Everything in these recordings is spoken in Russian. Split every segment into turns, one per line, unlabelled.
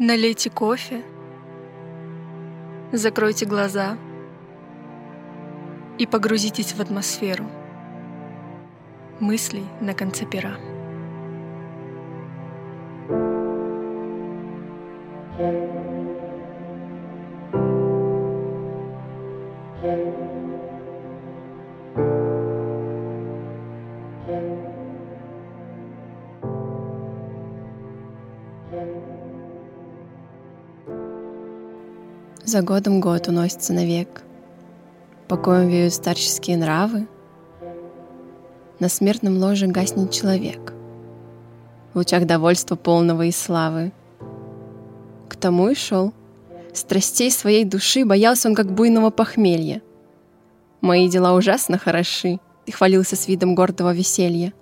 Налейте кофе, закройте глаза и погрузитесь в атмосферу мыслей на конце пера.
За годом год уносится навек, Покоем веют старческие нравы, На смертном ложе гаснет человек, В лучах довольства полного и славы. К тому и шел. Страстей своей души Боялся он, как буйного похмелья. Мои дела ужасно хороши, И хвалился с видом гордого веселья.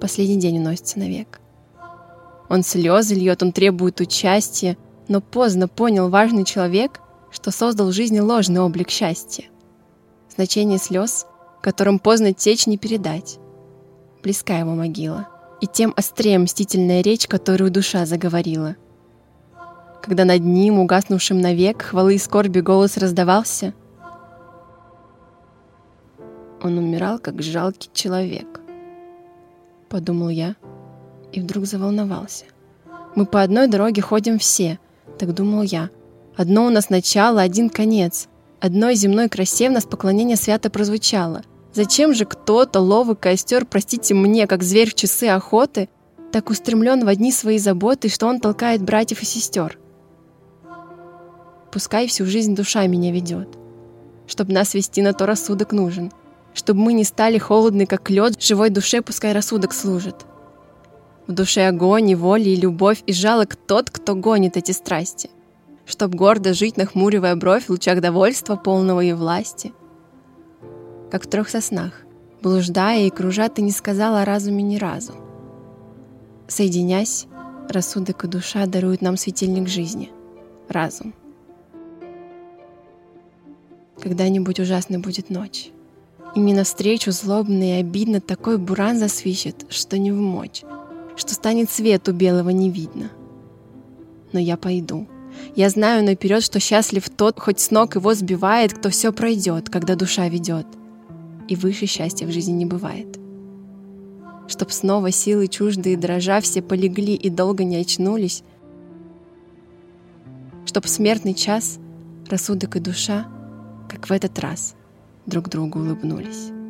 Последний день уносится навек. Он слезы льет, он требует участия, но поздно понял важный человек, что создал в жизни ложный облик счастья. Значение слез, которым поздно течь не передать. Близка его могила, и тем острее мстительная речь, которую душа заговорила. Когда над ним, угаснувшим навек, хвалы и скорби голос раздавался, он умирал, как жалкий человек. Подумал я, и вдруг заволновался. Мы по одной дороге ходим все, так думал я. Одно у нас начало, один конец. Одной земной красе в нас поклонение свято прозвучало. Зачем же кто-то, ловый костер, простите мне, как зверь в часы охоты, так устремлен в одни свои заботы, что он толкает братьев и сестер? Пускай всю жизнь душа меня ведет. Чтоб нас вести на то рассудок нужен. Чтоб мы не стали холодны, как лед, живой душе пускай рассудок служит. В душе огонь и воля, и любовь, и жалок тот, кто гонит эти страсти. Чтоб гордо жить, нахмуривая бровь в лучах довольства, полного и власти. Как в трех соснах, блуждая и кружа, ты не сказала о разуме ни разу. Соединясь, рассудок и душа даруют нам светильник жизни — разум. Когда-нибудь ужасной будет ночь. И мне навстречу злобно и обидно такой буран засвищет, что не в мочь что станет свету белого не видно. Но я пойду. Я знаю наперед, что счастлив тот, хоть с ног его сбивает, кто все пройдет, когда душа ведет. И выше счастья в жизни не бывает. Чтоб снова силы чуждые дрожа все полегли и долго не очнулись, чтоб смертный час рассудок и душа, как в этот раз, друг другу улыбнулись.